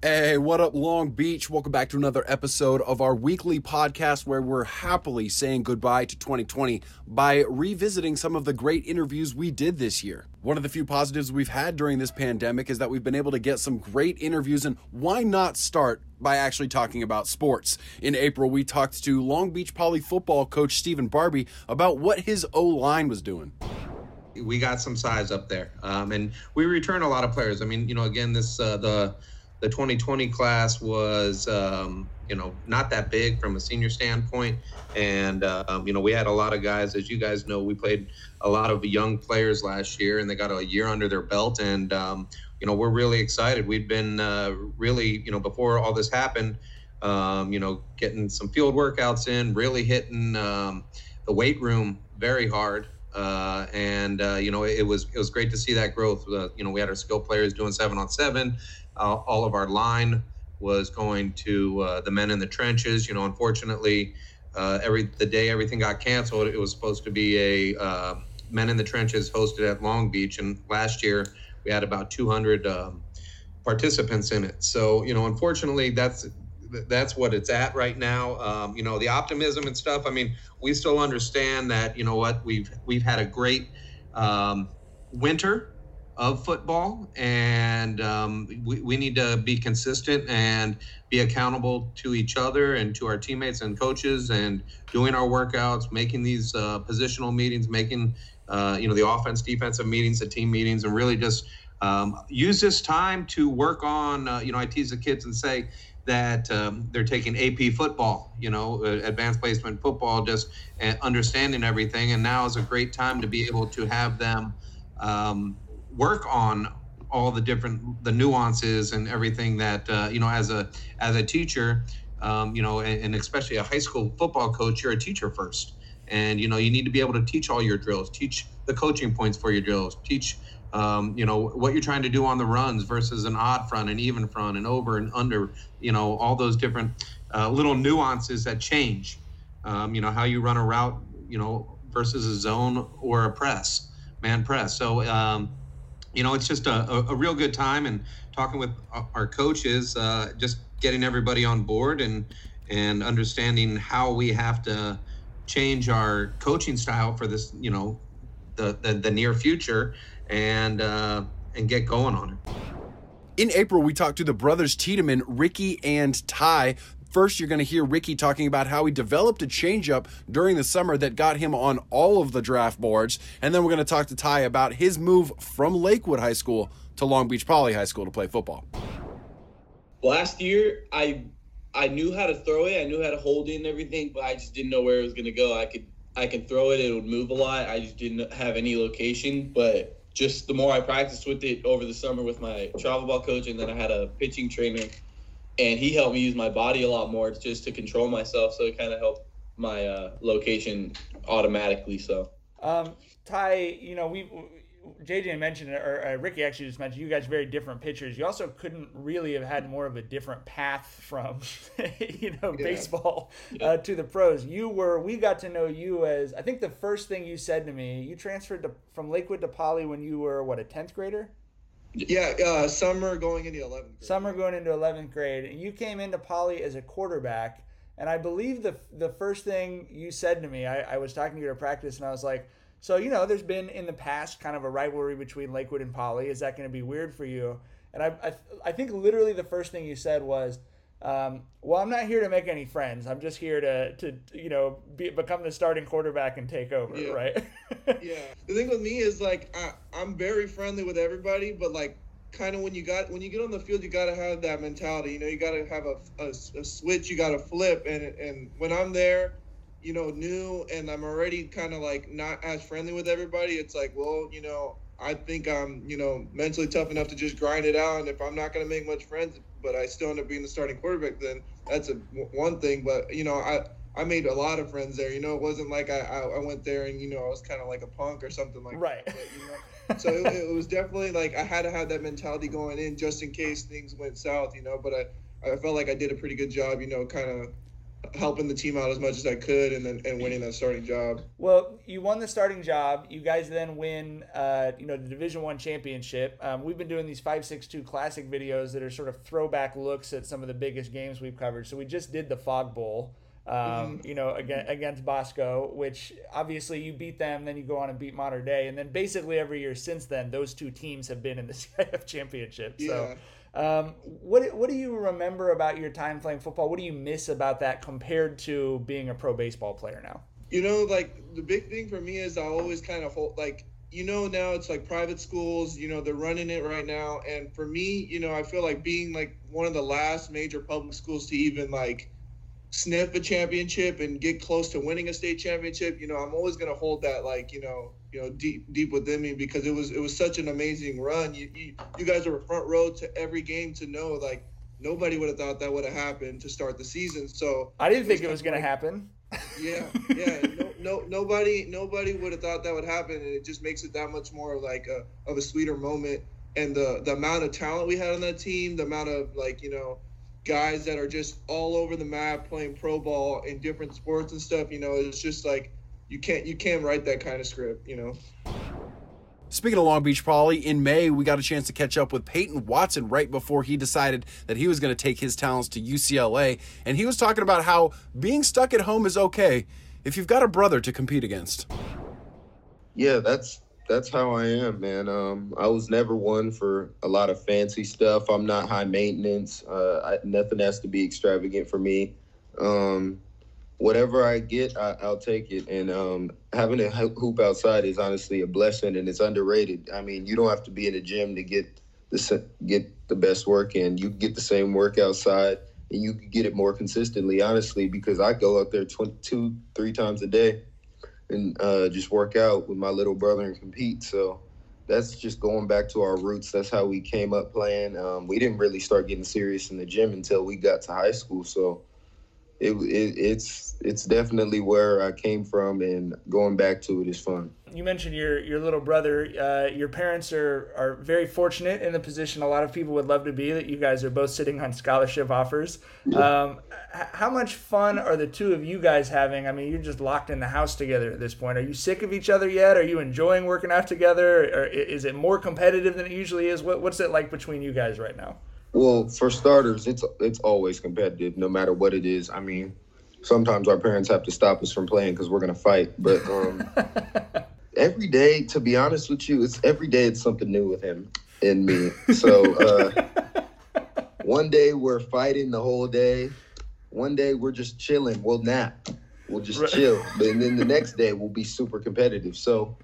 Hey, what up, Long Beach? Welcome back to another episode of our weekly podcast where we're happily saying goodbye to 2020 by revisiting some of the great interviews we did this year. One of the few positives we've had during this pandemic is that we've been able to get some great interviews, and why not start by actually talking about sports? In April, we talked to Long Beach Poly football coach Stephen Barbee about what his O line was doing we got some size up there, um, and we return a lot of players. I mean, you know, again, this uh, the the 2020 class was um, you know not that big from a senior standpoint and um, you know we had a lot of guys as you guys know we played a lot of young players last year and they got a year under their belt and um, you know we're really excited we've been uh, really you know before all this happened um, you know getting some field workouts in really hitting um, the weight room very hard uh, and uh, you know it, it, was it was great to see that growth. Uh, you know we had our skill players doing seven on seven. Uh, all of our line was going to uh, the men in the trenches. You know, unfortunately, uh, every the day everything got canceled, it was supposed to be a men in the trenches hosted at Long Beach, and last year we had about 200 um, participants in it. So you know, unfortunately, that's that's what it's at right now. Um, you know, the optimism and stuff. I mean, we still understand that. You know what? We've we've had a great um, winter of football, and um, we, we need to be consistent and be accountable to each other and to our teammates and coaches, and doing our workouts, making these uh, positional meetings, making uh, you know the offense, defensive meetings, the team meetings, and really just um, use this time to work on. Uh, you know, I tease the kids and say that um, they're taking AP football, you know, uh, advanced placement football, just uh, understanding everything. And now is a great time to be able to have them um, work on all the different the nuances and everything that uh, you know as a as a teacher, um, you know, and, and especially a high school football coach, you're a teacher first, and you know you need to be able to teach all your drills, teach the coaching points for your drills, teach um, you know what you're trying to do on the runs versus an odd front and even front and over and under you know all those different uh, little nuances that change um, you know how you run a route you know versus a zone or a press man press. So um, you know it's just a, a, a, real good time and talking with our coaches uh, just getting everybody on board and and understanding how we have to change our coaching style for this you know the, the, the near future and uh, and get going on it. In April, we talked to the brothers Tiedemann, Ricky and Ty. First, you're going to hear Ricky talking about how he developed a changeup during the summer that got him on all of the draft boards. And then we're going to talk to Ty about his move from Lakewood High School to Long Beach Poly High School to play football. Last year, I I knew how to throw it. I knew how to hold it and everything, but I just didn't know where it was going to go. I could I could throw it; it would move a lot. I just didn't have any location. But just the more I practiced with it over the summer with my travel ball coach, and then I had a pitching trainer, and he helped me use my body a lot more just to control myself. So it kind of helped my uh, location automatically. So, um, Ty, you know we JJ mentioned or uh, Ricky actually just mentioned you guys very different pitchers. You also couldn't really have had more of a different path from you know yeah. baseball yeah. Uh, to the pros. You were we got to know you as I think the first thing you said to me. You transferred to, from Lakewood to Poly when you were what a tenth grader. Yeah, uh, summer going into eleventh. Summer going into eleventh grade, and you came into Poly as a quarterback. And I believe the the first thing you said to me, I, I was talking to you at practice, and I was like so, you know, there's been in the past kind of a rivalry between Lakewood and Poly. Is that going to be weird for you? And I, I, I think literally the first thing you said was, um, well, I'm not here to make any friends. I'm just here to, to you know, be, become the starting quarterback and take over, yeah. right? yeah. The thing with me is like I, I'm very friendly with everybody, but like kind of when you got when you get on the field, you got to have that mentality. You know, you got to have a, a, a switch. You got to flip. And and when I'm there, you know, new and I'm already kind of like not as friendly with everybody, it's like, well, you know, I think I'm, you know, mentally tough enough to just grind it out. And if I'm not going to make much friends, but I still end up being the starting quarterback, then that's a one thing. But you know, I I made a lot of friends there. You know, it wasn't like I I, I went there and you know I was kind of like a punk or something like right. that. But, you know, so it, it, was definitely like I had to have that mentality going in just in case things went south. You know, but I I felt like I did a pretty good job. You know, kind of helping the team out as much as I could, and then and winning that starting job. Well, you won the starting job. You guys then win, uh, you know, the Division One championship. Um, we've been doing these five six two classic videos that are sort of throwback looks at some of the biggest games we've covered. So we just did the Fog Bowl. Um, mm-hmm. you know, against, against Bosco, which obviously you beat them, then you go on and beat Mater Dei, and then basically every year since then, those two teams have been in the CIF championship. Yeah. So um, what what do you remember about your time playing football? What do you miss about that compared to being a pro baseball player now? You know, like the big thing for me is I always kind of hold like you know now it's like private schools you know they're running it right now and for me you know i feel like being like one of the last major public schools to even like sniff a championship and get close to winning a state championship you know i'm always going to hold that like you know you know deep deep within me because it was it was such an amazing run. You you, you guys were front row to every game to know like nobody would have thought that would have happened to start the season. So I didn't think it was going to happen. Yeah, yeah. No, no, nobody, nobody would have thought that would happen, and it just makes it that much more like a of a sweeter moment. And the the amount of talent we had on that team, the amount of like you know guys that are just all over the map playing pro ball in different sports and stuff. You know, it's just like you can't you can't write that kind of script, you know. Speaking of Long Beach Poly, in May we got a chance to catch up with Peyton Watson right before he decided that he was going to take his talents to UCLA, and he was talking about how being stuck at home is okay if you've got a brother to compete against. Yeah, that's that's how I am, man. Um, I was never one for a lot of fancy stuff. I'm not high maintenance. Uh, I, nothing has to be extravagant for me. Um, whatever I get, I, will take it. And um, having a hoop outside is honestly a blessing, and it's underrated. I mean, you don't have to be in the gym to get the get the best work in. You get the same work outside, and you get it more consistently. Honestly, because I go out there 22, three times a day, and uh, just work out with my little brother and compete. So. That's just going back to our roots. That's how we came up playing. Um, we didn't really start getting serious in the gym until we got to high school. So it, it, it's it's definitely where I came from, and going back to it is fun. You mentioned your your little brother. Uh, your parents are are very fortunate in the position a lot of people would love to be. That you guys are both sitting on scholarship offers. Um, how much fun are the two of you guys having? I mean, you're just locked in the house together at this point. Are you sick of each other yet? Are you enjoying working out together? Or is it more competitive than it usually is? What, what's it like between you guys right now? Well, for starters, it's it's always competitive, no matter what it is. I mean, sometimes our parents have to stop us from playing because we're gonna fight. But um, every day, to be honest with you, it's every day it's something new with him and me. So uh, one day we're fighting the whole day. One day we're just chilling. We'll nap. We'll just right. chill. And then the next day we'll be super competitive. So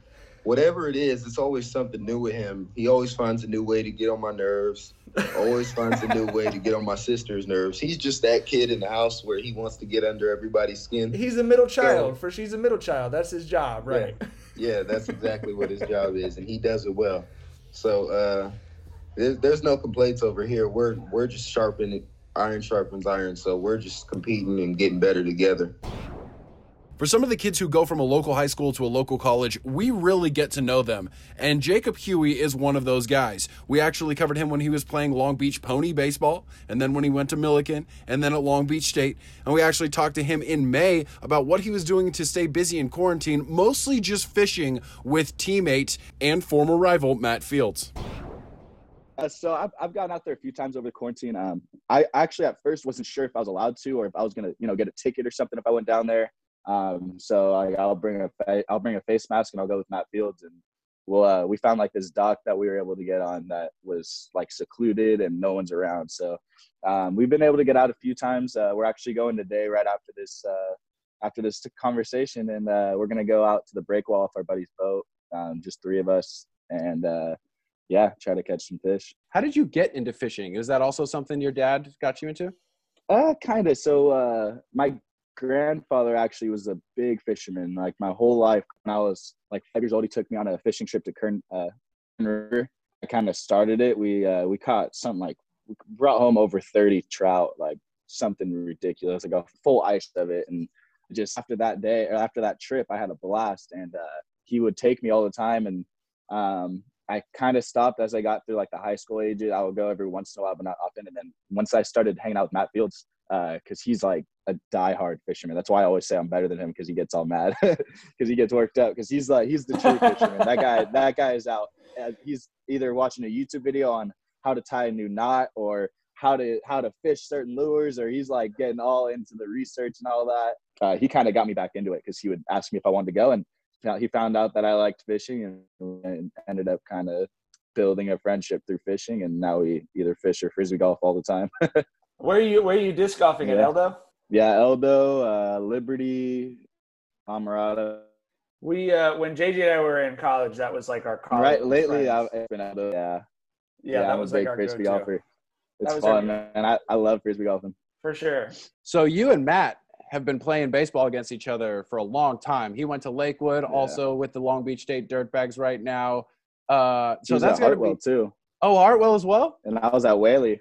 whatever it is, it's always something new with him. He always finds a new way to get on my nerves. always finds a new way to get on my sister's nerves. He's just that kid in the house where he wants to get under everybody's skin. He's a middle child. So, for she's a middle child. That's his job, right? Yeah, yeah that's exactly what his job is, and he does it well. So uh, there's, there's no complaints over here. We're we're just sharpening iron sharpens iron. So we're just competing and getting better together. For some of the kids who go from a local high school to a local college, we really get to know them. And Jacob Huey is one of those guys. We actually covered him when he was playing Long Beach Pony Baseball, and then when he went to Millikan, and then at Long Beach State. And we actually talked to him in May about what he was doing to stay busy in quarantine, mostly just fishing with teammate and former rival Matt Fields. Uh, so I've, I've gotten out there a few times over the quarantine. Um, I actually at first wasn't sure if I was allowed to or if I was gonna, you know, get a ticket or something if I went down there. Um, so like, I'll bring a fa- I'll bring a face mask and I'll go with Matt Fields and we'll uh, we found like this dock that we were able to get on that was like secluded and no one's around. So um, we've been able to get out a few times. Uh, we're actually going today right after this uh, after this conversation and uh, we're gonna go out to the breakwall with our buddy's boat, um, just three of us and uh, yeah, try to catch some fish. How did you get into fishing? Is that also something your dad got you into? Uh, kind of. So, uh, my grandfather actually was a big fisherman. Like my whole life, when I was like five years old, he took me on a fishing trip to Kern uh, River. I kind of started it. We uh, we caught something like we brought home over thirty trout, like something ridiculous, like a full ice of it. And just after that day or after that trip, I had a blast. And uh, he would take me all the time. And um, I kind of stopped as I got through like the high school ages. I would go every once in a while, but not often. And then once I started hanging out with Matt Fields, because he's like a diehard fisherman. That's why I always say I'm better than him because he gets all mad because he gets worked up because he's like he's the true fisherman. that guy, that guy is out. Uh, he's either watching a YouTube video on how to tie a new knot or how to how to fish certain lures, or he's like getting all into the research and all that. Uh, he kind of got me back into it because he would ask me if I wanted to go, and he found out that I liked fishing and, and ended up kind of building a friendship through fishing, and now we either fish or frisbee golf all the time. where are you Where are you disc golfing Yeah. at Eldo? yeah, Eldo, uh, Liberty, Amarada. We uh, when JJ and I were in college, that was like our college. Right, lately friends. I've been Eldo. Yeah, yeah, that I'm was a big like our frisbee go-to, golfer. It's was our fun, man. I, I love frisbee golfing. for sure. So you and Matt have been playing baseball against each other for a long time. He went to Lakewood, Yeah. also with the Long Beach State Dirtbags right now. Uh, so He was that's at gonna Heartwell be too, oh Heartwell as well. and I was at Whaley.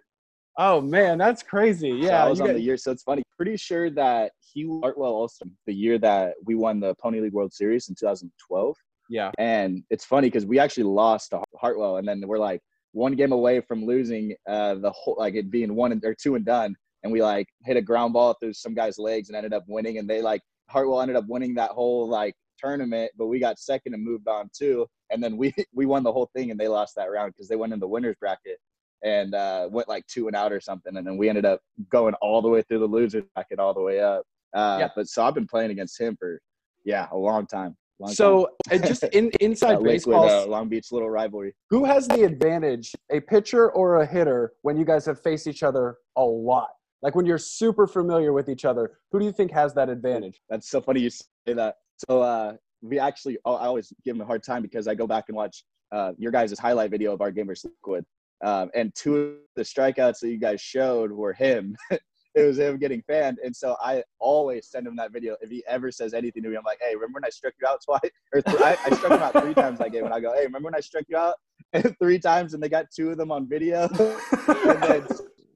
Oh man, that's crazy. So Yeah, I was on got- the year, so it's funny. Pretty sure that he Heartwell also the year that we won the Pony League World Series in 2012. yeah. And it's funny because we actually lost to Heartwell, and then we're like one game away from losing uh, the whole, like it being one and, or two and done. And we like hit a ground ball through some guy's legs and ended up winning. And they like Heartwell ended up winning that whole like tournament, but we got second and moved on too. And then we we won the whole thing, and they lost that round because they went in the winners bracket and uh, went like two and out or something. And then we ended up going all the way through the losers bracket all the way up. Uh, Yeah. But so I've been playing against him for yeah a long time. Long. So it just in inside Uh, Lakewood, baseball, uh, Long Beach little rivalry. who has the advantage, a pitcher or a hitter, when you guys have faced each other a lot? Like when you're super familiar with each other, who do you think has that advantage? That's so funny you say that. So uh, we actually, oh, I always give him a hard time because I go back and watch uh, your guys' highlight video of our game versus Lakewood. Um, and two of the strikeouts that you guys showed were him. it was him getting fanned. And so I always send him that video. If he ever says anything to me, I'm like, hey, remember when I struck you out twice? Or th- I, I struck him out three times that game. And I go, hey, remember when I struck you out three times and they got two of them on video? and then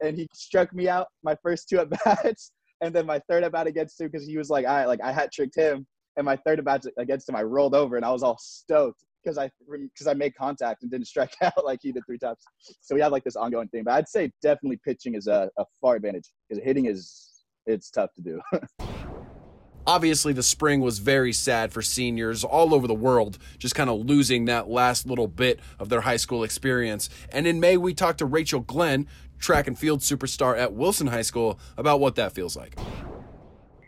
and he struck me out my first two at bats, and then my third at bat against him because he was like, I like I had tricked him, and my third at bat against him, I rolled over and I was all stoked because I because I made contact and didn't strike out like he did three times. So we have like this ongoing thing, but I'd say definitely pitching is a, a far advantage because hitting is it's tough to do. Obviously, the spring was very sad for seniors all over the world, just kind of losing that last little bit of their high school experience. And in May, we talked to Rachel Glenn, track and field superstar at Wilson High School, about what that feels like.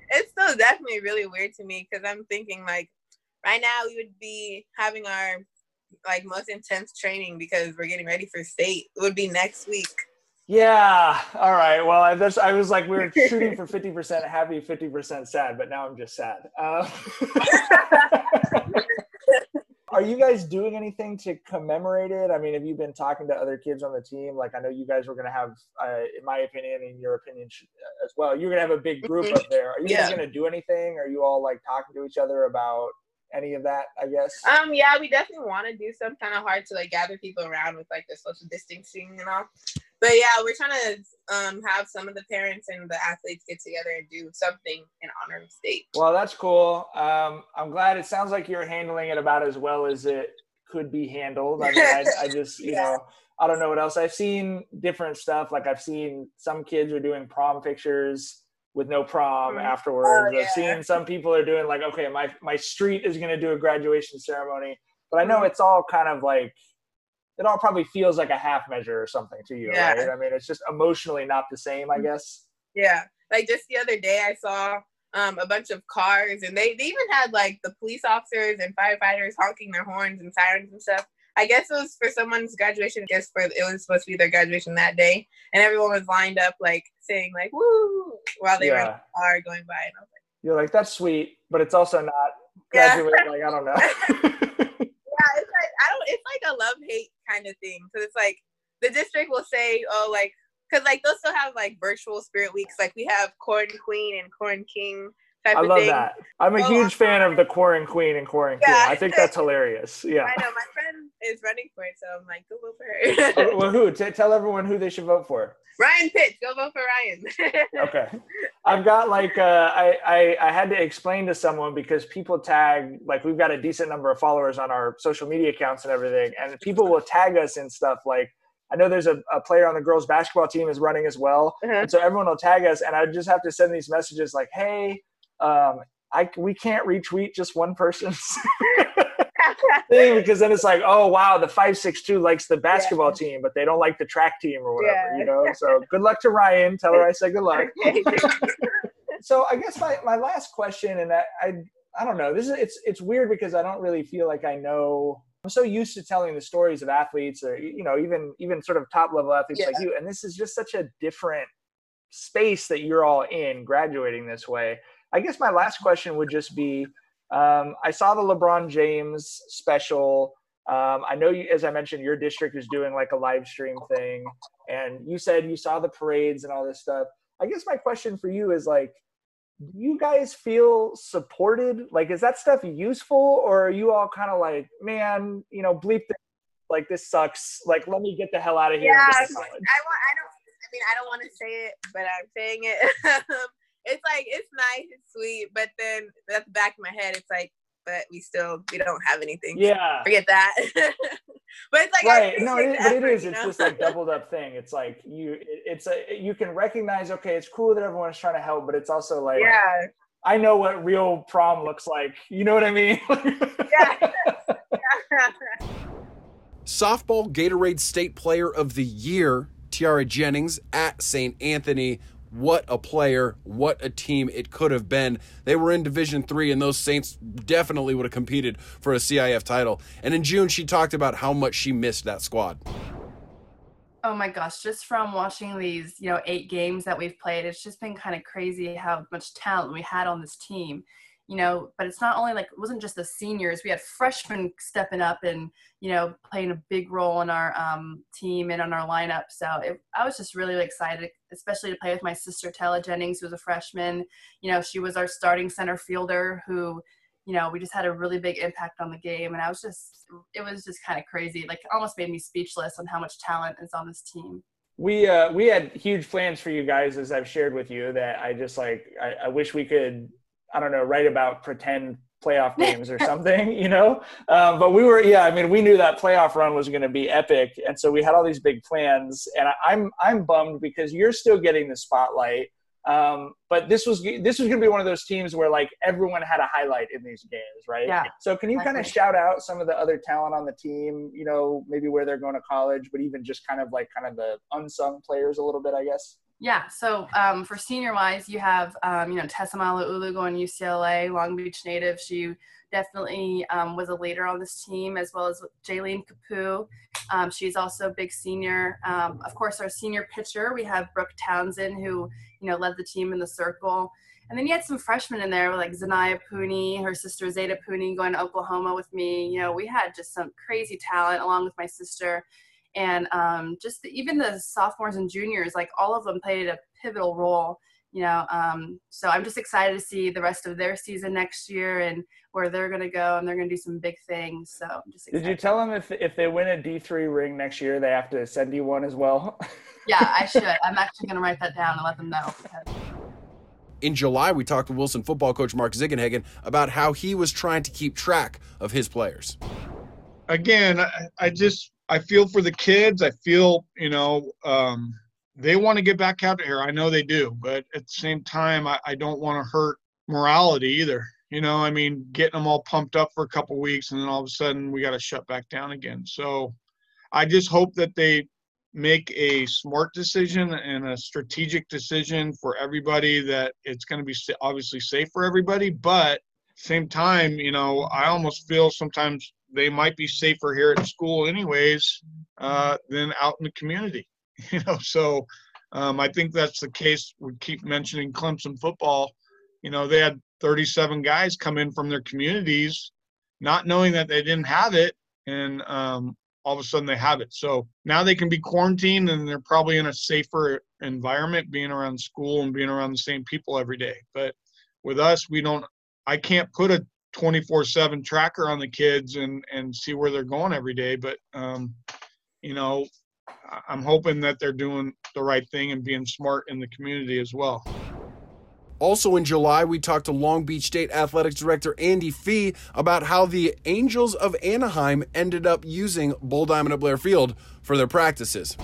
it's still definitely really weird to me because I'm thinking like right now we would be having our like most intense training because we're getting ready for state. It would be next week. Yeah. All right. Well, I, this, I was like, we were shooting for 50% happy, 50% sad, but now I'm just sad. Uh, are you guys doing anything to commemorate it? I mean, have you been talking to other kids on the team? Like, I know you guys were going to have, uh, in my opinion, in your opinion as well, you're going to have a big group up there. Are you guys going to do anything? Are you all like talking to each other about any of that, I guess? Um, yeah, we definitely want to do some kind of hard to like gather people around with like the social distancing and all. But yeah, we're trying to um have some of the parents and the athletes get together and do something in honor of state. Well, that's cool. Um, I'm glad it sounds like you're handling it about as well as it could be handled. I mean, I, I just, you Yeah. know, I don't know what else. I've seen different stuff. Like I've seen some kids are doing prom pictures with no prom Mhm. afterwards. Oh, I've seen some people are doing like, okay, my my street is going to do a graduation ceremony, but I know Mhm. it's all kind of like. It all probably feels like a half measure or something to you, Yeah. right? I mean, it's just emotionally not the same, I guess. Yeah, like just the other day, I saw um, a bunch of cars, and they, they even had like the police officers and firefighters honking their horns and sirens and stuff. I guess it was for someone's graduation. I guess for it was supposed to be their graduation that day, and everyone was lined up like saying like "woo" while they were in the car going by. And I was You're like, that's sweet, but it's also not Yeah. Like, I don't know. yeah, it's like I don't. It's like a love hate kind of thing. Because it's like the district will say, oh, like because like they'll still have like virtual spirit weeks. Like we have Corn Queen and Corn King I love that. I'm a Oh, huge fan of the Quarren Queen and Quarren. Yeah. I think that's hilarious. Yeah. I know my friend is running for it, so I'm like, go vote for her. Oh, well, who? T- tell everyone who they should vote for. Ryan Pitts, go vote for Ryan. Okay. I've got like uh, I, I I had to explain to someone because people tag like we've got a decent number of followers on our social media accounts and everything, and people will tag us in stuff like I know there's a, a player on the girls basketball team is running as well, Uh-huh. and so everyone will tag us, and I just have to send these messages like, hey, um, I we can't retweet just one person's thing because then it's like, oh wow, the five six two likes the basketball team, but they don't like the track team or whatever, Yeah. you know. So good luck to Ryan. Tell her I said good luck. so I guess my, my last question, and I, I I don't know, this is it's it's weird because I don't really feel like I know. I'm so used to telling the stories of athletes, or you know, even even sort of top level athletes like you, and this is just such a different space that you're all in, graduating this way. I guess my last question would just be: um, I saw the LeBron James special. Um, I know you, as I mentioned, your district is doing like a live stream thing, and you said you saw the parades and all this stuff. I guess my question for you is like, do you guys feel supported? Like, is that stuff useful, or are you all kind of like, man, you know, bleep this, like this sucks. Like, let me get the hell out of here. yeah, I want. I don't. I mean, I don't want to say it, but I'm saying it. it's like it's nice, it's sweet, but then at the back of my head, it's like, but we still we don't have anything. Yeah. Forget that. but it's like right no it, appreciate but the it effort, is you it's just this like doubled up thing it's like you it's a you can recognize okay it's cool that everyone's trying to help but it's also like yeah. i know what real prom looks like you know what i mean Yeah. Softball Gatorade State Player of the Year, Tiare Jennings at St. Anthony. What a player, what a team it could have been. They were in Division 3 and those Saints definitely would have competed for a CIF title. And in June she talked about how much she missed that squad. Oh my gosh, just from watching these, you know, eight games that we've played, it's just been kind of crazy how much talent we had on this team. You know, but it's not only like it wasn't just the seniors. We had freshmen stepping up and, you know, playing a big role in our um, team and on our lineup. So it, I was just really, excited, especially to play with my sister Tella Jennings, who was a freshman. You know, she was our starting center fielder who, you know, we just had a really big impact on the game. And I was just, it was just kind of crazy. Like, almost made me speechless on how much talent is on this team. we uh we had huge plans for you guys as i've shared with you that i just like i, I wish we could i don't know write about pretend playoff games or something you know? Um, but we were yeah i mean we knew that playoff run was going to be epic and so we had all these big plans and I, i'm i'm bummed because you're still getting the spotlight um, but this was this was going to be one of those teams where like everyone had a highlight in these games right? Yeah, so can you kind of shout out some of the other talent on the team you know maybe where they're going to college but even just kind of like kind of the unsung players a little bit i guess Yeah. So um, for senior wise, you have um, you know Tessa Malaulu going UCLA, Long Beach native. She definitely um, was a leader on this team, as well as Jaylene Capu. Um, she's also a big senior. Um, of course, our senior pitcher, we have Brooke Townsend, who you know led the team in the circle. And then you had some freshmen in there, like Zanaya Puni, her sister Zaida Puni, going to Oklahoma with me. You know, we had just some crazy talent along with my sister and um, just the, even the sophomores and juniors, like all of them played a pivotal role. You know, um, so I'm just excited to see the rest of their season next year and where they're going to go, and they're going to do some big things. So I'm just excited. did you tell them if if they win a d3 ring next year they have to send you one as well Yeah, I should. I'm actually going to write that down and let them know. Because, In July, we talked to Wilson football coach Mark Ziegenhagen about how he was trying to keep track of his players. again, I, I just I feel for the kids. I feel you know um, they want to get back out here. I know they do, but at the same time, I, I don't want to hurt morality either. You know, I mean, getting them all pumped up for a couple weeks and then all of a sudden we got to shut back down again. So I just hope that they make a smart decision and a strategic decision for everybody that it's going to be obviously safe for everybody, but same time, you know, I almost feel sometimes they might be safer here at school anyways uh, than out in the community. You know, so um, I think that's the case. We keep mentioning Clemson football. You know, they had 37 guys come in from their communities, not knowing that they didn't have it, and um, all of a sudden they have it. So now they can be quarantined and they're probably in a safer environment, being around school and being around the same people every day. But with us, we don't. I can't put a 24/7 tracker on the kids and and see where they're going every day. But um, you know, I- I'm hoping that they're doing the right thing and being smart in the community as well. Also in July, we talked to Long Beach State Athletics Director Andy Fee about how the Angels of Anaheim ended up using Bull Diamond at Blair Field for their practices.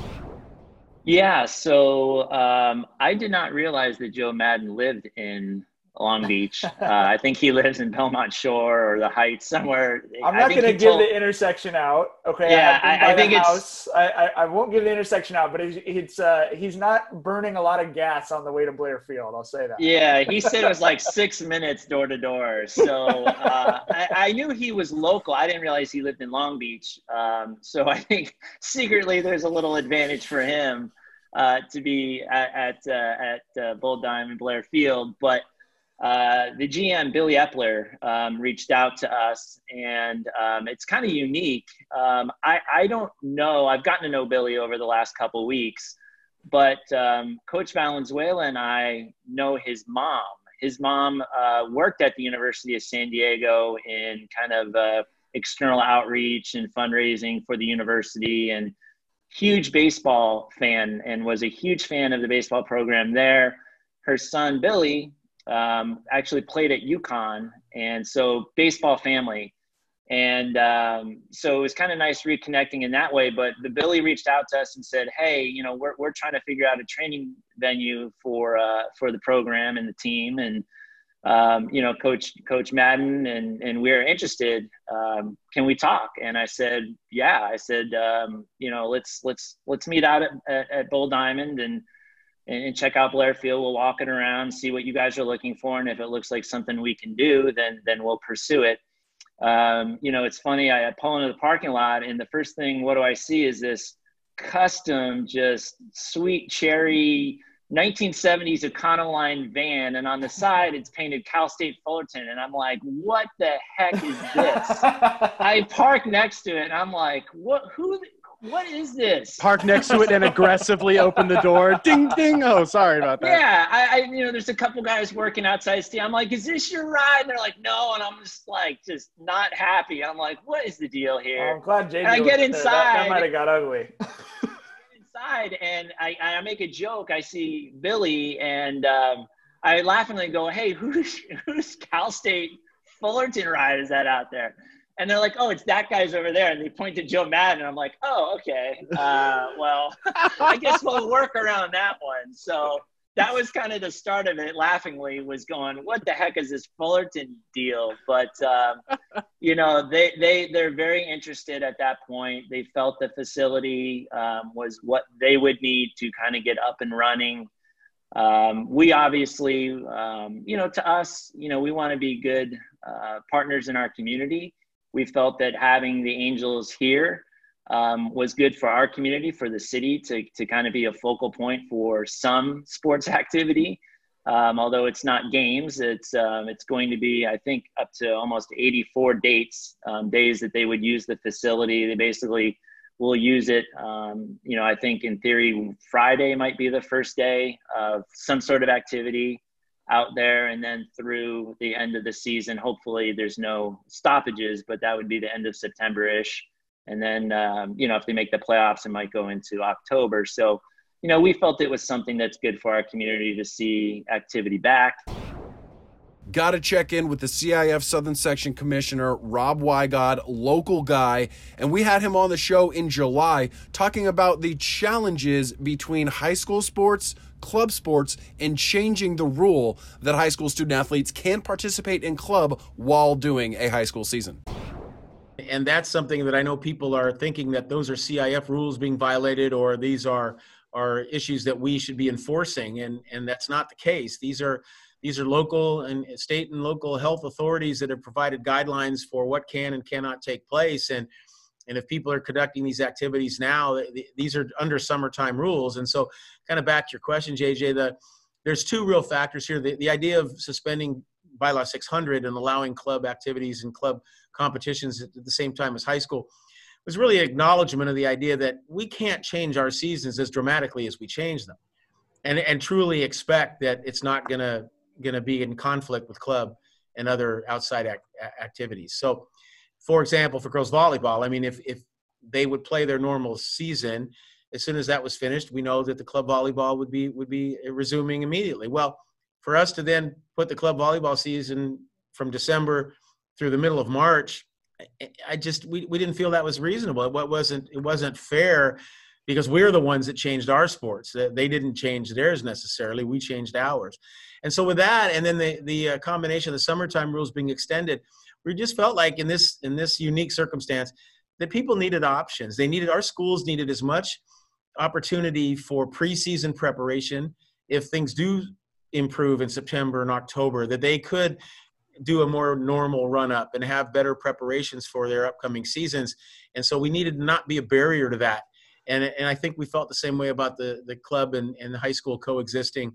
Yeah, so um, I did not realize that Joe Maddon lived in Long Beach. Uh, I think he lives in Belmont Shore or the Heights somewhere. I'm not going to give told... the intersection out. Okay. Yeah, I, I think it's. I, I, I, won't give the intersection out, but it's, it's uh, he's not burning a lot of gas on the way to Blair Field. I'll say that. Yeah, he said it was like six minutes door to door. So uh, I, I, knew he was local. I didn't realize he lived in Long Beach. Um, so I think secretly there's a little advantage for him uh, to be at at, uh, at uh, Bull Diamond Blair Field, but uh, the GM Billy Eppler um, reached out to us, and um, it's kind of unique. Um, I, I don't know. I've gotten to know Billy over the last couple weeks, but um, Coach Valenzuela and I know his mom. His mom uh, worked at the University of San Diego in kind of uh, external outreach and fundraising for the university, and huge baseball fan, and was a huge fan of the baseball program there. Her son Billy um, actually played at UConn, and so baseball family. And um, so it was kind of nice reconnecting in that way. But the Billy reached out to us and said, "Hey, you know, we're we're trying to figure out a training venue for uh, for the program and the team, and um, you know, Coach Coach Maddon, and and we're interested. Um, can we talk?" And I said, "Yeah." I said, um, "You know, let's let's let's meet out at, at, at Bull Diamond and." And, check out Blair Field. We'll walk it around, see what you guys are looking for, and if it looks like something we can do, then then we'll pursue it. Um, you know, it's funny. I pull into the parking lot, and the first thing, what do I see? Is this custom, just sweet cherry 1970s Econoline van, and on the side it's painted Cal State Fullerton, and I'm like, what the heck is this? I park next to it, and I'm like, what? Who? What is this? Park next to it and aggressively open the door. Ding, ding. Oh, sorry about that. Yeah, I, I you know, there's a couple guys working outside. Steve. I'm like, is this your ride? And they're like, no. And I'm just like, just not happy. I'm like, what is the deal here? Oh, I'm glad JJ. And I get inside. That, that might have got ugly. inside, and I, I make a joke. I see Billy, and um, I laughingly go, hey, who's who's Cal State Fullerton ride is that out there? And they're like, "Oh, it's that guy's over there," and they point to Joe Maddon, and I'm like, "Oh, okay. Uh, well, I guess we'll work around that one." So that was kind of the start of it. Laughingly, was going, "What the heck is this Fullerton deal?" But um, you know, they they they're very interested at that point. They felt the facility um, was what they would need to kind of get up and running. Um, we obviously, um, you know, to us, you know, we want to be good uh, partners in our community we felt that having the Angels here um, was good for our community, for the city to, to kind of be a focal point for some sports activity. Um, although it's not games, it's um, it's going to be I think up to almost 84 dates um, days that they would use the facility. They basically will use it. Um, you know, I think in theory Friday might be the first day of some sort of activity out there and then through the end of the season hopefully there's no stoppages but that would be the end of september-ish. And then um, you know if they make the playoffs it might go into october. So you know we felt it was something that's good for our community to see activity back. Got to check in with the CIF Southern Section Commissioner, Rob Wigod, local guy. And we had him on the show in July talking about the challenges between high school sports, club sports, and changing the rule that high school student athletes can participate in club while doing a high school season. And that's something that I know people are thinking that those are CIF rules being violated or these are are issues that we should be enforcing and and that's not the case. These are these are local and state and local health authorities that have provided guidelines for what can and cannot take place. And and if people are conducting these activities now, these are under summertime rules. And so, kind of back to your question, JJ, the there's two real factors here. The, the idea of suspending bylaw 600 and allowing club activities and club competitions at the same time as high school was really an acknowledgement of the idea that we can't change our seasons as dramatically as we change them and, and truly expect that it's not going to be in conflict with club and other outside act, activities. So, for example, for girls volleyball, I mean, if if they would play their normal season, as soon as that was finished, we know that the club volleyball would be would be resuming immediately. Well, for us to then put the club volleyball season from December through the middle of March, I just we, we didn't feel that was reasonable. It wasn't it wasn't fair because we're the ones that changed our sports. They didn't change theirs necessarily. We changed ours. And so with that, and then the the uh, combination of the summertime rules being extended, we just felt like in this in this unique circumstance that people needed options. They needed our schools needed as much opportunity for preseason preparation if things do improve in September and October that they could do a more normal run up and have better preparations for their upcoming seasons. And so we needed to not be a barrier to that. And, and I think we felt the same way about the, the club and, and the high school coexisting.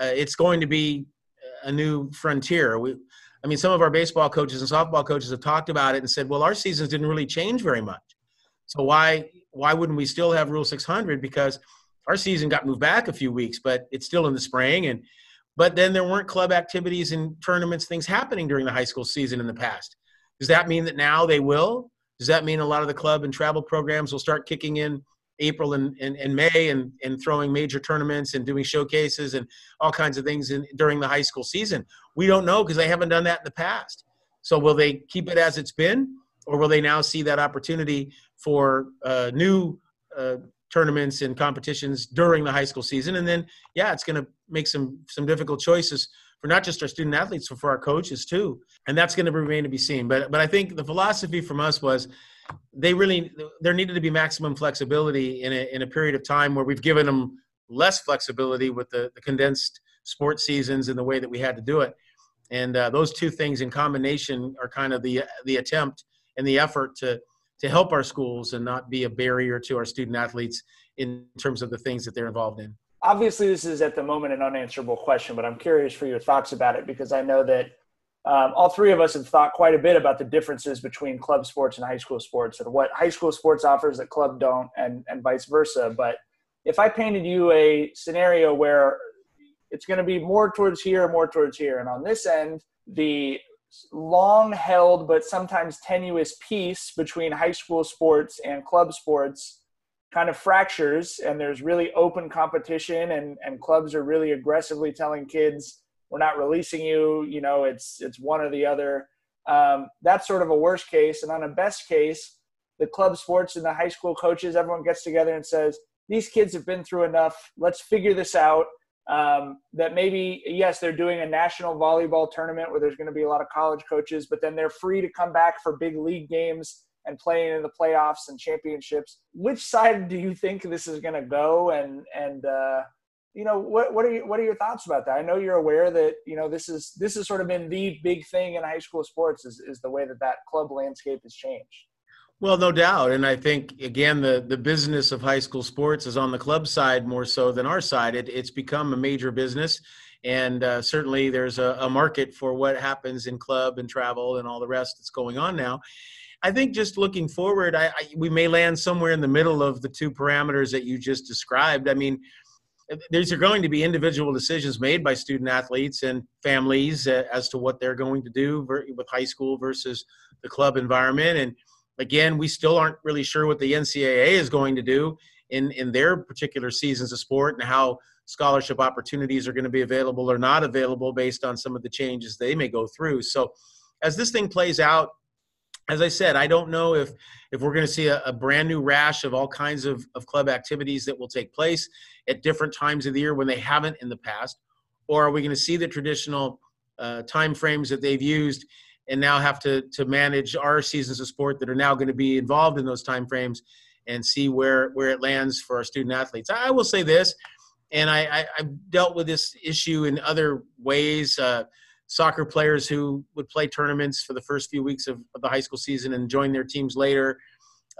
Uh, it's going to be a new frontier. We, I mean, some of our baseball coaches and softball coaches have talked about it and said, well, our seasons didn't really change very much. So why why wouldn't we still have Rule 600? Because our season got moved back a few weeks, but it's still in the spring and but then there weren't club activities and tournaments, things happening during the high school season in the past. Does that mean that now they will? Does that mean a lot of the club and travel programs will start kicking in April and, and, and May and, and throwing major tournaments and doing showcases and all kinds of things in, during the high school season? We don't know because they haven't done that in the past. So will they keep it as it's been, or will they now see that opportunity for uh, new uh, tournaments and competitions during the high school season? And then, yeah, it's going to make some some difficult choices for not just our student athletes, but for our coaches too. And that's going to remain to be seen. But but I think the philosophy from us was they really there needed to be maximum flexibility in a in a period of time where we've given them less flexibility with the, the condensed sports seasons and the way that we had to do it. And uh, those two things in combination are kind of the the attempt and the effort to to help our schools and not be a barrier to our student athletes in terms of the things that they're involved in obviously this is at the moment an unanswerable question, but I'm curious for your thoughts about it because I know that um, all three of us have thought quite a bit about the differences between club sports and high school sports and what high school sports offers that club don't and, and vice versa. But if I painted you a scenario where it's going to be more towards here, more towards here, and on this end, the long held but sometimes tenuous peace between high school sports and club sports kind of fractures and there's really open competition and, and clubs are really aggressively telling kids we're not releasing you you know it's it's one or the other. Um, that's sort of a worst case. And on a best case the club sports and the high school coaches everyone gets together and says these kids have been through enough. Let's figure this out um, that maybe yes they're doing a national volleyball tournament where there's going to be a lot of college coaches but then they're free to come back for big league games and playing in the playoffs and championships. Which side do you think this is going to go? And and uh, you know what what are you, what are your thoughts about that? I know you're aware that you know this is this has sort of been the big thing in high school sports is is the way that that club landscape has changed. Well, no doubt, and I think again the the business of high school sports is on the club side more so than our side. It, it's become a major business, and uh, certainly there's a, a market for what happens in club and travel and all the rest that's going on now. I think just looking forward, I, I, we may land somewhere in the middle of the two parameters that you just described. I mean, these are going to be individual decisions made by student athletes and families as to what they're going to do with high school versus the club environment. And again, we still aren't really sure what the NCAA is going to do in, in their particular seasons of sport and how scholarship opportunities are going to be available or not available based on some of the changes they may go through. So, as this thing plays out, as I said, I don't know if if we're going to see a, a, brand new rash of all kinds of, of club activities that will take place at different times of the year when they haven't in the past, or are we going to see the traditional uh, time frames that they've used and now have to to manage our seasons of sport that are now going to be involved in those time frames and see where where it lands for our student athletes. I, will say this, and I, I have dealt with this issue in other ways. Uh, soccer players who would play tournaments for the first few weeks of, of the high school season and join their teams later.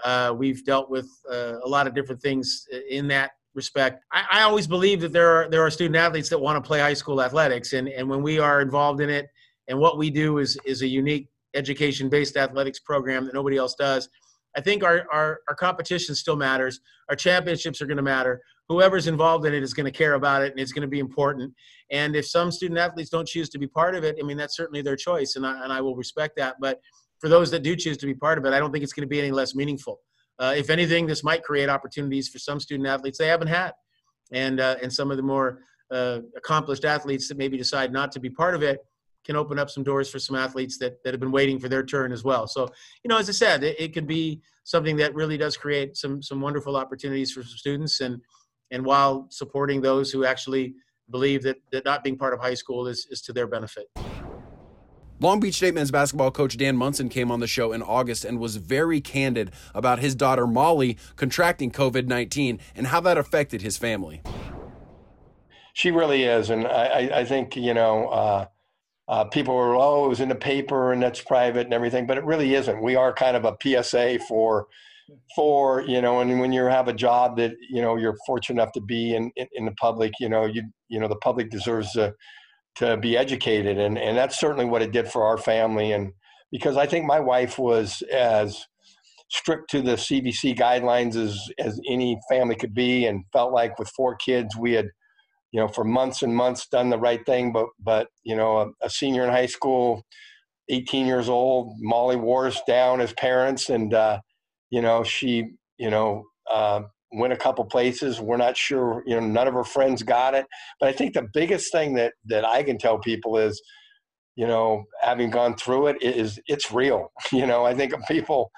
Uh, we've dealt with uh, a lot of different things in that respect. I, I, always believe that there are there are student athletes that want to play high school athletics, and and when we are involved in it, and what we do is is a unique education based athletics program that nobody else does. I think our, our, our competition still matters. Our championships are going to matter. Whoever's involved in it is going to care about it and it's going to be important. And if some student athletes don't choose to be part of it, I mean, that's certainly their choice and I, and I will respect that. But for those that do choose to be part of it, I don't think it's going to be any less meaningful. Uh, if anything, this might create opportunities for some student athletes they haven't had. And, uh, and some of the more uh, accomplished athletes that maybe decide not to be part of it can open up some doors for some athletes that, that have been waiting for their turn as well. So, you know, as I said, it, it could be something that really does create some some wonderful opportunities for students and and while supporting those who actually believe that, that not being part of high school is, is to their benefit. Long Beach State men's basketball coach Dan Monson came on the show in August and was very candid about his daughter Molly contracting COVID 19 and how that affected his family. She really is. And I, I think, you know, uh, uh, people were, oh, it was in the paper and that's private and everything, but it really isn't. We are kind of a PSA for, for you know, and when you have a job that you know you're fortunate enough to be in in, in the public, you know, you you know the public deserves to to be educated, and and that's certainly what it did for our family, and because I think my wife was as strict to the CDC guidelines as as any family could be, and felt like with four kids we had you know, for months and months done the right thing, but but you know, a, a senior in high school, 18 years old, Molly wore us down as parents, and uh, you know, she you know uh, went a couple places. We're not sure, you know, none of her friends got it, but I think the biggest thing that that I can tell people is, you know, having gone through it is it's real. You know, I think people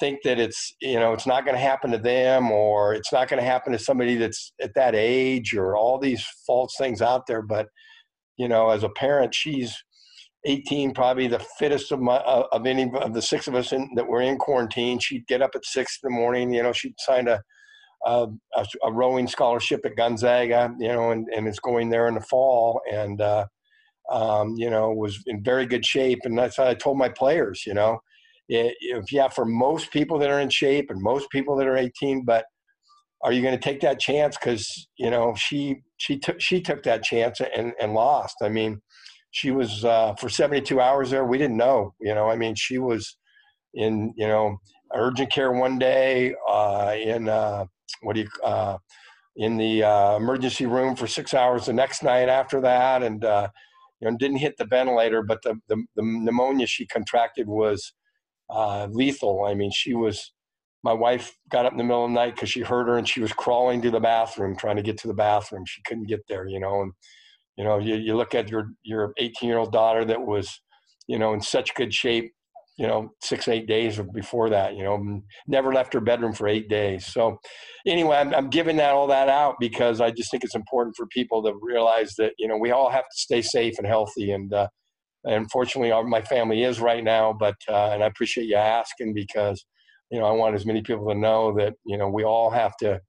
think that it's you know it's not going to happen to them or it's not going to happen to somebody that's at that age or all these false things out there but you know as a parent she's 18 probably the fittest of my of any of the six of us in, that were in quarantine she'd get up at six in the morning you know she'd signed a a, a rowing scholarship at gonzaga you know and, and is going there in the fall and uh, um, you know was in very good shape and that's how i told my players you know if yeah, for most people that are in shape and most people that are 18, but are you going to take that chance? Because you know she she took she took that chance and and lost. I mean, she was uh, for 72 hours there. We didn't know. You know, I mean, she was in you know urgent care one day, uh, in uh, what do you uh, in the uh, emergency room for six hours the next night after that, and uh, you know didn't hit the ventilator, but the, the the pneumonia she contracted was uh, lethal. I mean, she was. My wife got up in the middle of the night because she heard her and she was crawling to the bathroom, trying to get to the bathroom. She couldn't get there, you know. And you know, you, you look at your your 18 year old daughter that was, you know, in such good shape, you know, six eight days before that, you know, never left her bedroom for eight days. So, anyway, I'm, I'm giving that all that out because I just think it's important for people to realize that you know we all have to stay safe and healthy and. Uh, unfortunately, our, my family is right now. But uh, and I appreciate you asking because you know I want as many people to know that you know we all have to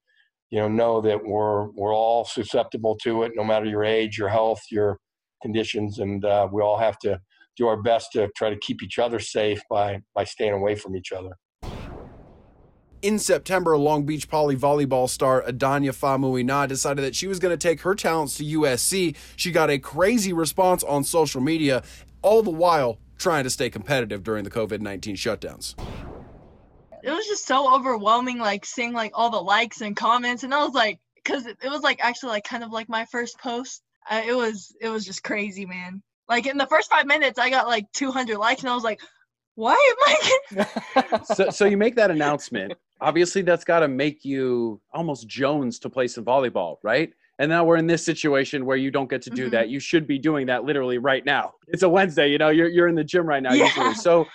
you know know that we're we're all susceptible to it, no matter your age, your health, your conditions, and uh, we all have to do our best to try to keep each other safe by by staying away from each other. In September, Long Beach Poly volleyball star Adanya Famuina decided that she was going to take her talents to USC. She got a crazy response on social media, all the while trying to stay competitive during the COVID 19 shutdowns. It was just so overwhelming, like seeing like all the likes and comments, and I was like, because it, was like actually like kind of like my first post. Uh, it was it was just crazy, man. Like in the first five minutes, I got like 200 likes, and I was like, why am I? so, so you make that announcement. Obviously, that's got to make you almost Jones to play some volleyball, right? And now we're in this situation where you don't get to do mm-hmm. that. You should be doing that literally right now. It's a Wednesday, you know, you're, you're in the gym right now. Yeah. Usually. So,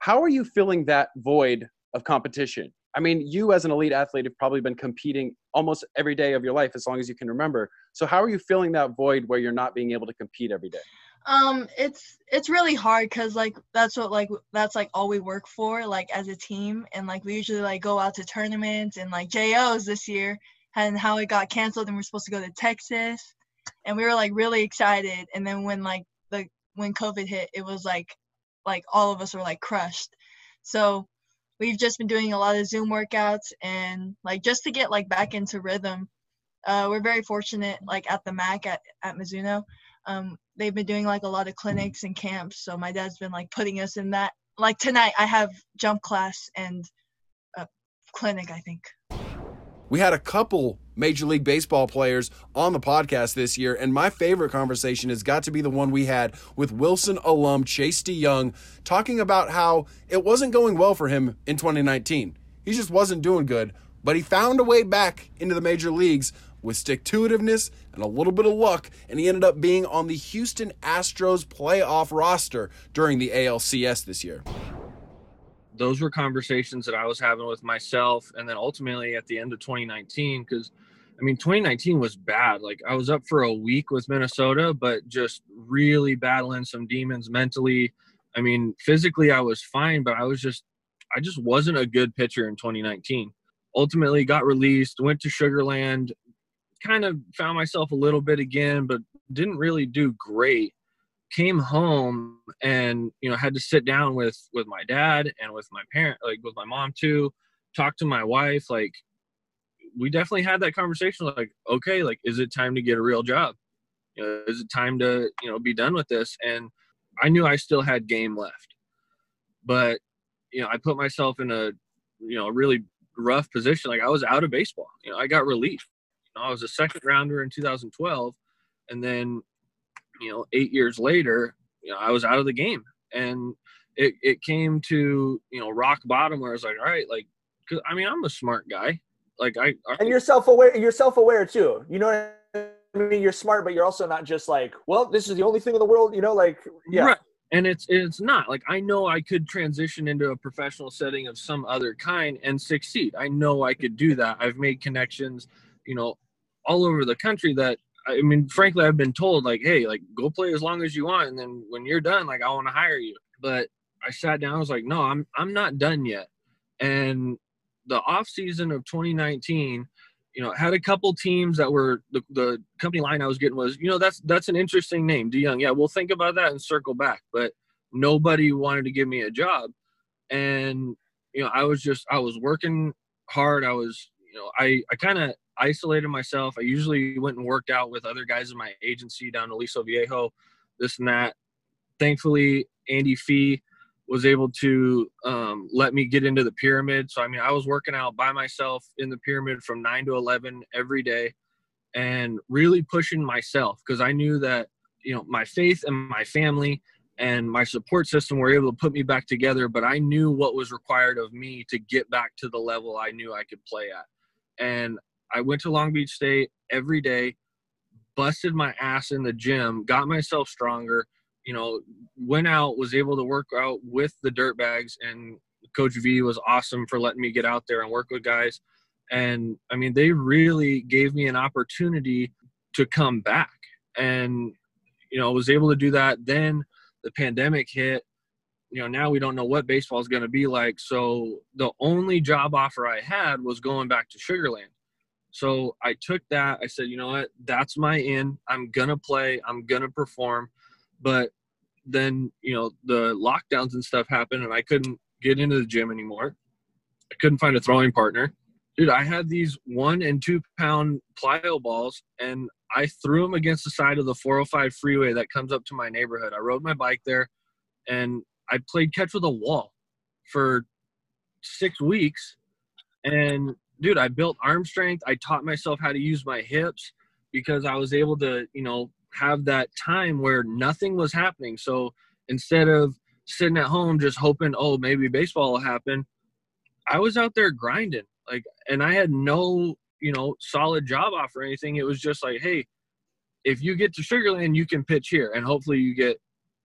how are you filling that void of competition? I mean, you as an elite athlete have probably been competing almost every day of your life as long as you can remember. So, how are you filling that void where you're not being able to compete every day? Um, it's it's really hard because like that's what like that's like all we work for like as a team, and like we usually like go out to tournaments and like JOs this year and how it got canceled and we're supposed to go to Texas, and we were like really excited, and then when like the when COVID hit, it was like like all of us were like crushed. So we've just been doing a lot of Zoom workouts and like just to get like back into rhythm. Uh, we're very fortunate like at the MAC at, at Mizuno um, they've been doing like a lot of clinics and camps. So my dad's been like putting us in that. Like tonight, I have jump class and a clinic, I think. We had a couple Major League Baseball players on the podcast this year, and my favorite conversation has got to be the one we had with Wilson alum Chase DeYoung talking about how it wasn't going well for him in 2019. He just wasn't doing good, but he found a way back into the major leagues with stick to itiveness and a little bit of luck, and he ended up being on the Houston Astros playoff roster during the ALCS this year. Those were conversations that I was having with myself, and then ultimately at the end of 2019, because I mean, 2019 was bad. Like I was up for a week with Minnesota, but just really battling some demons mentally. I mean, physically I was fine, but I was just I just wasn't a good pitcher in 2019. Ultimately got released, went to Sugarland, kind of found myself a little bit again, but didn't really do great. Came home and you know had to sit down with with my dad and with my parent, like with my mom too. Talk to my wife. Like we definitely had that conversation. Like, okay, like is it time to get a real job? You know, is it time to you know be done with this? And I knew I still had game left, but you know I put myself in a you know really rough position. Like I was out of baseball. You know, I got relief. I was a second rounder in 2012, and then you know eight years later, you know I was out of the game, and it it came to you know rock bottom where I was like, all right, like, cause I mean I'm a smart guy. Like I, I and you're self-aware. You're self-aware too. You know what I mean? You're smart, but you're also not just like, well, this is the only thing in the world. You know, like yeah. Right. And it's it's not like I know I could transition into a professional setting of some other kind and succeed. I know I could do that. I've made connections, you know, all over the country that I mean, frankly, I've been told like, hey, like go play as long as you want, and then when you're done, like I want to hire you. But I sat down, I was like, no, I'm I'm not done yet. And the off season of 2019, you know, had a couple teams that were the, the company line I was getting was, you know, that's that's an interesting name, DeYoung. Yeah, we'll think about that and circle back. But nobody wanted to give me a job, and you know, I was just I was working hard. I was, you know, I I kind of isolated myself. I usually went and worked out with other guys in my agency down to Aliso Viejo, this and that. Thankfully, Andy Fee was able to um, let me get into the pyramid. So I mean, I was working out by myself in the pyramid from nine to eleven every day, and really pushing myself because I knew that you know my faith and my family and my support system were able to put me back together. But I knew what was required of me to get back to the level I knew I could play at, and I went to Long Beach State every day, busted my ass in the gym, got myself stronger you know, went out, was able to work out with the dirt bags, and Coach V was awesome for letting me get out there and work with guys. And I mean, they really gave me an opportunity to come back, and you know, was able to do that. Then the pandemic hit. You know, now we don't know what baseball is going to be like. So the only job offer I had was going back to Sugarland. So I took that. I said, you know what? That's my in. I'm going to play. I'm going to perform but then you know the lockdowns and stuff happened and i couldn't get into the gym anymore i couldn't find a throwing partner dude i had these one and two pound plyo balls and i threw them against the side of the 405 freeway that comes up to my neighborhood i rode my bike there and i played catch with a wall for six weeks and dude i built arm strength i taught myself how to use my hips because i was able to you know have that time where nothing was happening. So instead of sitting at home just hoping, oh, maybe baseball will happen, I was out there grinding. Like, and I had no, you know, solid job offer or anything. It was just like, hey, if you get to Sugarland, you can pitch here, and hopefully you get,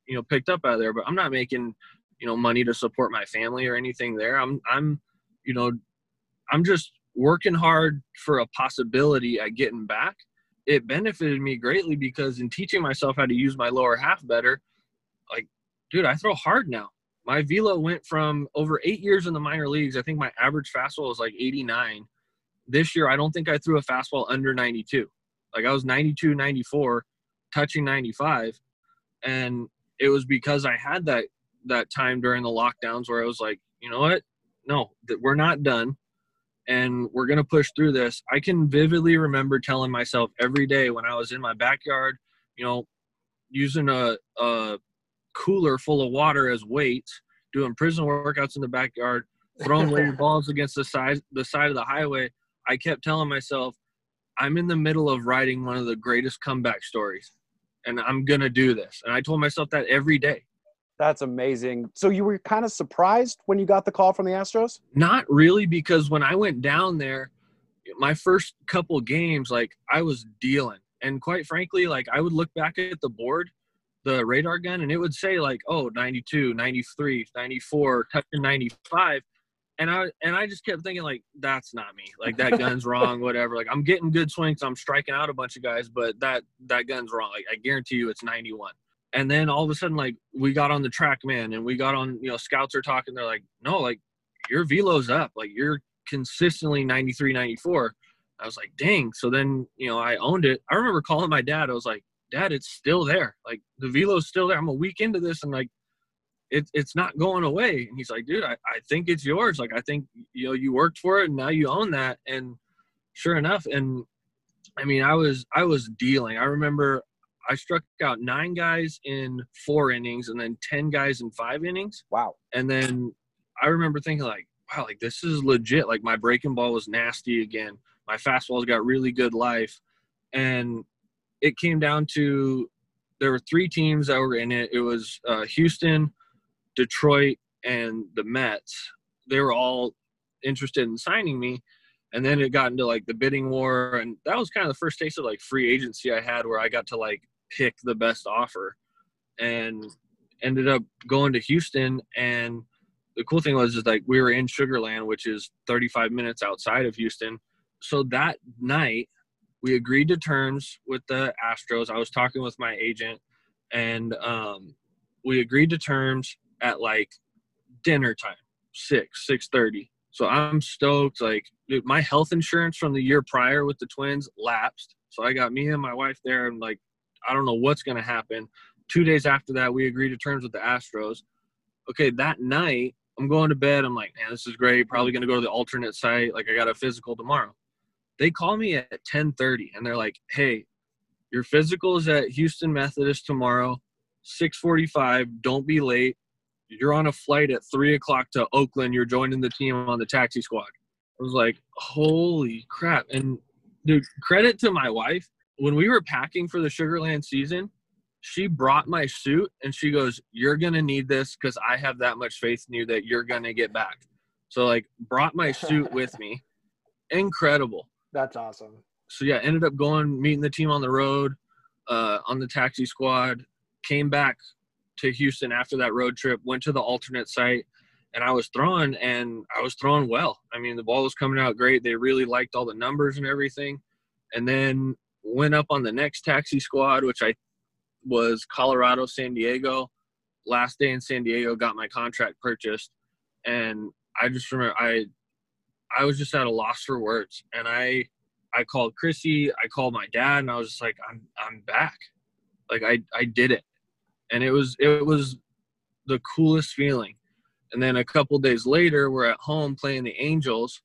you know, picked up out of there. But I'm not making, you know, money to support my family or anything there. I'm, I'm, you know, I'm just working hard for a possibility at getting back it benefited me greatly because in teaching myself how to use my lower half better, like, dude, I throw hard now. My velo went from over eight years in the minor leagues. I think my average fastball was like 89. This year, I don't think I threw a fastball under 92. Like I was 92, 94, touching 95. And it was because I had that that time during the lockdowns where I was like, you know what? No, that we're not done and we're going to push through this. I can vividly remember telling myself every day when I was in my backyard, you know, using a, a cooler full of water as weights, doing prison workouts in the backyard, throwing weighted balls against the side the side of the highway. I kept telling myself, I'm in the middle of writing one of the greatest comeback stories, and I'm gonna do this. And I told myself that every day. That's amazing. So you were kind of surprised when you got the call from the Astros? Not really, because when I went down there, my first couple games, like I was dealing. And quite frankly, like I would look back at the board, the radar gun, and it would say like, oh, 92, 93, 94, touching 95. And I and I just kept thinking like that's not me. Like that gun's wrong, whatever. Like I'm getting good swings, I'm striking out a bunch of guys, but that that gun's wrong. Like I guarantee you it's 91. And then all of a sudden, like we got on the track, man, and we got on, you know, scouts are talking, they're like, no, like your velo's up. Like you're consistently 93, 94. I was like, dang. So then, you know, I owned it. I remember calling my dad. I was like, Dad, it's still there. Like the velo's still there. I'm a week into this and like it's it's not going away. And he's like, dude, I, I think it's yours. Like I think you know you worked for it and now you own that. And sure enough, and I mean I was I was dealing. I remember I struck out nine guys in four innings and then ten guys in five innings. Wow. And then I remember thinking like, wow, like this is legit. Like my breaking ball was nasty again. My fastball's got really good life. And it came down to there were three teams that were in it. It was uh, Houston, Detroit, and the Mets. They were all interested in signing me. And then it got into like the bidding war. And that was kind of the first taste of like free agency I had where I got to like pick the best offer and ended up going to Houston. And the cool thing was is like we were in Sugarland, which is 35 minutes outside of Houston. So that night we agreed to terms with the Astros. I was talking with my agent and um, we agreed to terms at like dinner time, six, six thirty. So I'm stoked. Like dude, my health insurance from the year prior with the twins lapsed. So I got me and my wife there and like I don't know what's gonna happen. Two days after that, we agreed to terms with the Astros. Okay, that night I'm going to bed. I'm like, man, this is great. Probably gonna go to the alternate site. Like I got a physical tomorrow. They call me at 10:30 and they're like, hey, your physical is at Houston Methodist tomorrow, 6:45. Don't be late. You're on a flight at three o'clock to Oakland. You're joining the team on the taxi squad. I was like, holy crap! And dude, credit to my wife. When we were packing for the Sugarland season, she brought my suit and she goes, "You're gonna need this because I have that much faith in you that you're gonna get back." So like, brought my suit with me. Incredible. That's awesome. So yeah, ended up going meeting the team on the road, uh, on the taxi squad. Came back to Houston after that road trip. Went to the alternate site, and I was throwing, and I was throwing well. I mean, the ball was coming out great. They really liked all the numbers and everything. And then went up on the next taxi squad, which I was Colorado, San Diego. Last day in San Diego, got my contract purchased, and I just remember I, I was just at a loss for words, and I, I called Chrissy, I called my dad, and I was just like, I'm, I'm back, like I, I did it, and it was, it was, the coolest feeling. And then a couple days later, we're at home playing the Angels,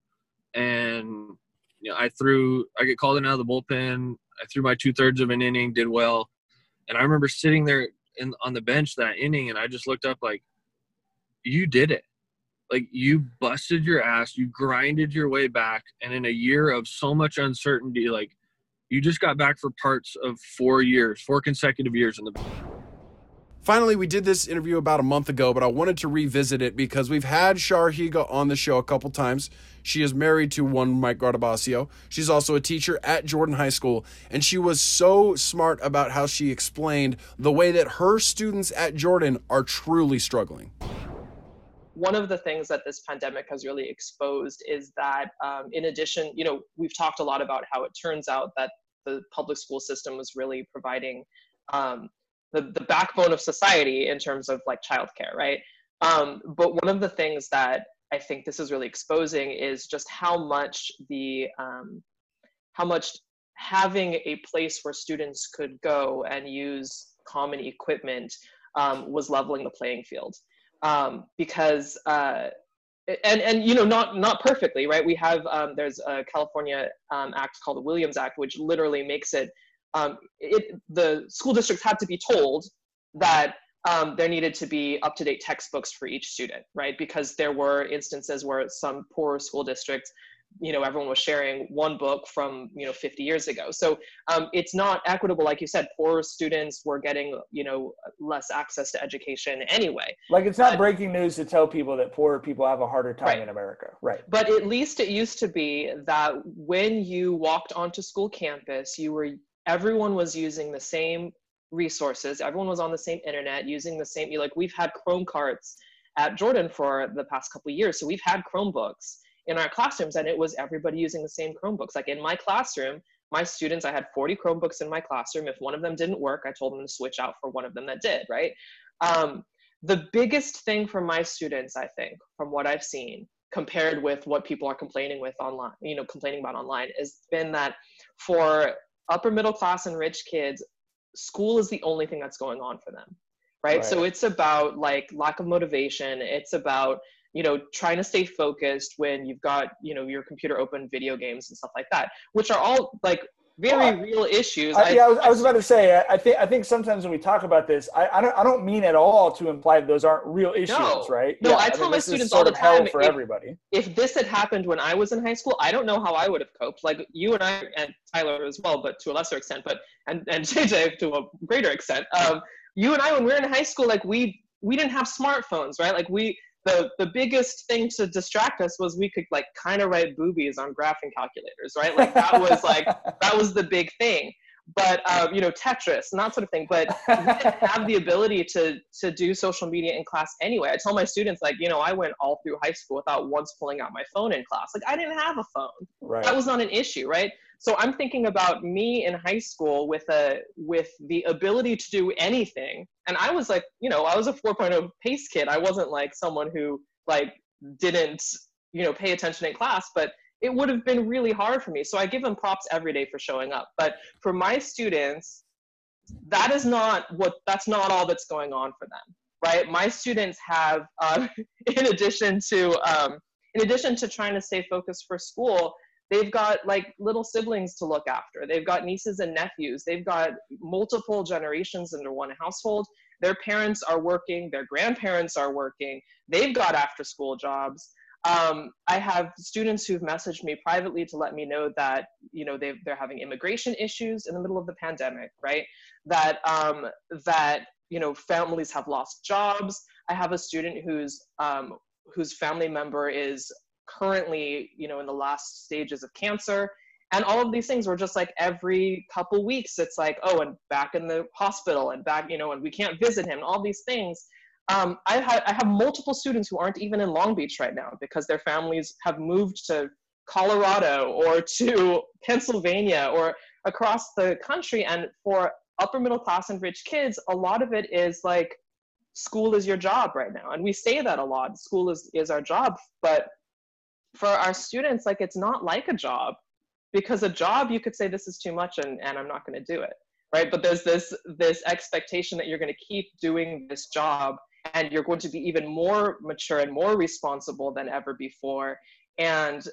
and you know, I threw, I get called in out of the bullpen. I threw my two thirds of an inning, did well, and I remember sitting there in on the bench that inning, and I just looked up like, you did it. Like you busted your ass, you grinded your way back, and in a year of so much uncertainty, like you just got back for parts of four years, four consecutive years in the. Finally, we did this interview about a month ago, but I wanted to revisit it because we've had Shar Higa on the show a couple times. She is married to one Mike Guardabascio. She's also a teacher at Jordan High School, and she was so smart about how she explained the way that her students at Jordan are truly struggling. one of the things that this pandemic has really exposed is that um, in addition you know we've talked a lot about how it turns out that the public school system was really providing um, the, the backbone of society in terms of like childcare right? Um, but one of the things that i think this is really exposing is just how much the um, how much having a place where students could go and use common equipment um, was leveling the playing field. Um, because uh, and and you know not not perfectly right? We have um, there's a california um, act called the williams act which literally makes it um, it the school districts had to be told that um, there needed to be up-to-date textbooks for each student right because there were instances where some poor school districts you know everyone was sharing one book from you know 50 years ago so um, it's not equitable like you said poor students were getting you know less access to education anyway Like it's not breaking news to tell people that poor people have a harder time Right. in America. Right. but at least it used to be that when you walked onto school campus you were everyone was using the same resources everyone was on the same internet using the same like we've had chrome carts at jordan for the past couple years so we've had chromebooks in our classrooms and it was everybody using the same chromebooks. Like in my classroom my students i had 40 chromebooks in my classroom. If one of them didn't work i told them to switch out for one of them that did right? Um, the biggest thing for my students i think from what i've seen compared with what people are complaining with online you know complaining about online has been that for upper middle class and rich kids school is the only thing that's going on for them right, so it's about like lack of motivation. It's about you know trying to stay focused when you've got you know your computer open video games and stuff like that which are all like very real issues I, yeah, I was, I was about to say. I, I think I think sometimes when we talk about this, I, I don't I don't mean at all to imply that those aren't real issues, No. right? No, Yeah, I mean, tell my students all the time, for if- everybody. if this had happened when I was in high school, I don't know how I would have coped. Like you and I and Tyler as well, but to a lesser extent, but and, and JJ to a greater extent. Um, you and I, when we were in high school, like we we didn't have smartphones, right? Like we the the biggest thing to distract us was we could like kind of write boobies on graphing calculators, right? Like that was like that was the big thing. But um, you know, Tetris and that sort of thing. But we didn't have the ability to to do social media in class anyway. I tell my students like, you know, I went all through high school without once pulling out my phone in class. Like I didn't have a phone. Right. That was not an issue, right? So I'm thinking about me in high school with a with the ability to do anything. And I was like, you know, I was a 4.0 pace kid. I wasn't like someone who like didn't, you know, pay attention in class, but it would have been really hard for me. So I give them props every day for showing up. But for my students, that is not what that's not all that's going on for them right my students have um, in addition to um, in addition to trying to stay focused for school they've got like little siblings to look after. They've got nieces and nephews. They've got multiple generations under one household. Their parents are working. Their grandparents are working. They've got after school jobs. Um, I have students who've messaged me privately to let me know that you know they they're having immigration issues in the middle of the pandemic, right? That um, that you know families have lost jobs. I have a student whose um, whose family member is currently you know in the last stages of cancer, and all of these things were just like every couple weeks it's like oh and back in the hospital and back you know and we can't visit him. All these things um, I, ha- I have multiple students who aren't even in Long Beach right now because their families have moved to Colorado or to Pennsylvania or across the country. And for upper middle class and rich kids, a lot of it is like school is your job right now. And we say that a lot school is, is our job. But for our students, like it's not like a job. Because a job you could say this is too much and, and I'm not going to do it right? But there's this this expectation that you're going to keep doing this job and you're going to be even more mature and more responsible than ever before. And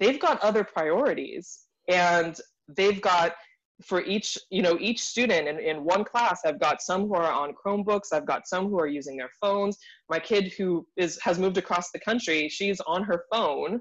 they've got other priorities and they've got for each you know each student in, in one class i've got some who are on chromebooks i've got some who are using their phones. My kid who is has moved across the country she's on her phone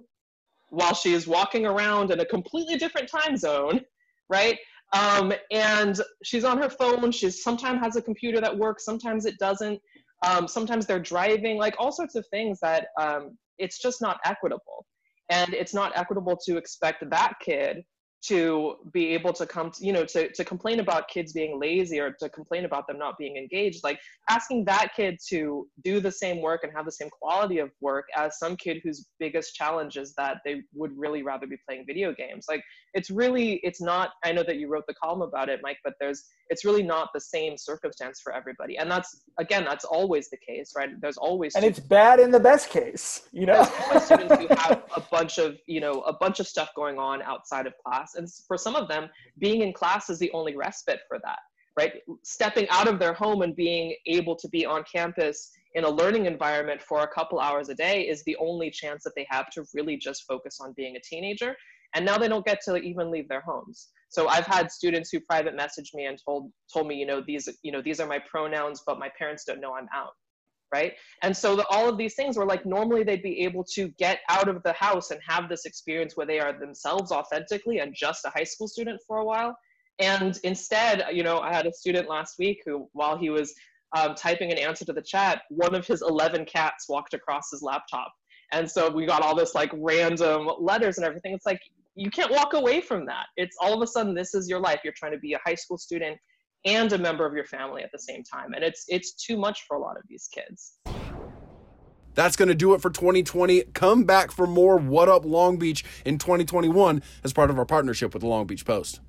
while she is walking around in a completely different time zone right? Um, and she's on her phone she sometimes has a computer that works sometimes it doesn't. Um, sometimes they're driving like all sorts of things that um, it's just not equitable. And it's not equitable to expect that kid to be able to come to, you know to, to complain about kids being lazy or to complain about them not being engaged like asking that kid to do the same work and have the same quality of work as some kid whose biggest challenge is that they would really rather be playing video games. Like it's really it's not i know that you wrote the column about it mike but there's it's really not the same circumstance for everybody. And that's again that's always the case right? There's always And it's bad in the best case, you know. students who have a bunch of you know a bunch of stuff going on outside of class and for some of them being in class is the only respite for that right? Stepping out of their home and being able to be on campus in a learning environment for a couple hours a day is the only chance that they have to really just focus on being a teenager and now they don't get to even leave their homes. So i've had students who private messaged me and told told me you know these you know these are my pronouns but my parents don't know i'm out right? And so the, all of these things were like normally they'd be able to get out of the house and have this experience where they are themselves authentically and just a high school student for a while. And instead, you know, I had a student last week who, while he was um, typing an answer to the chat, one of his 11 cats walked across his laptop. And so we got all this like random letters and everything. It's like, you can't walk away from that. It's all of a sudden, this is your life. You're trying to be a high school student and a member of your family at the same time. And it's, it's too much for a lot of these kids. That's going to do it for 2020. Come back for more What Up Long Beach in 2021 as part of our partnership with the Long Beach Post.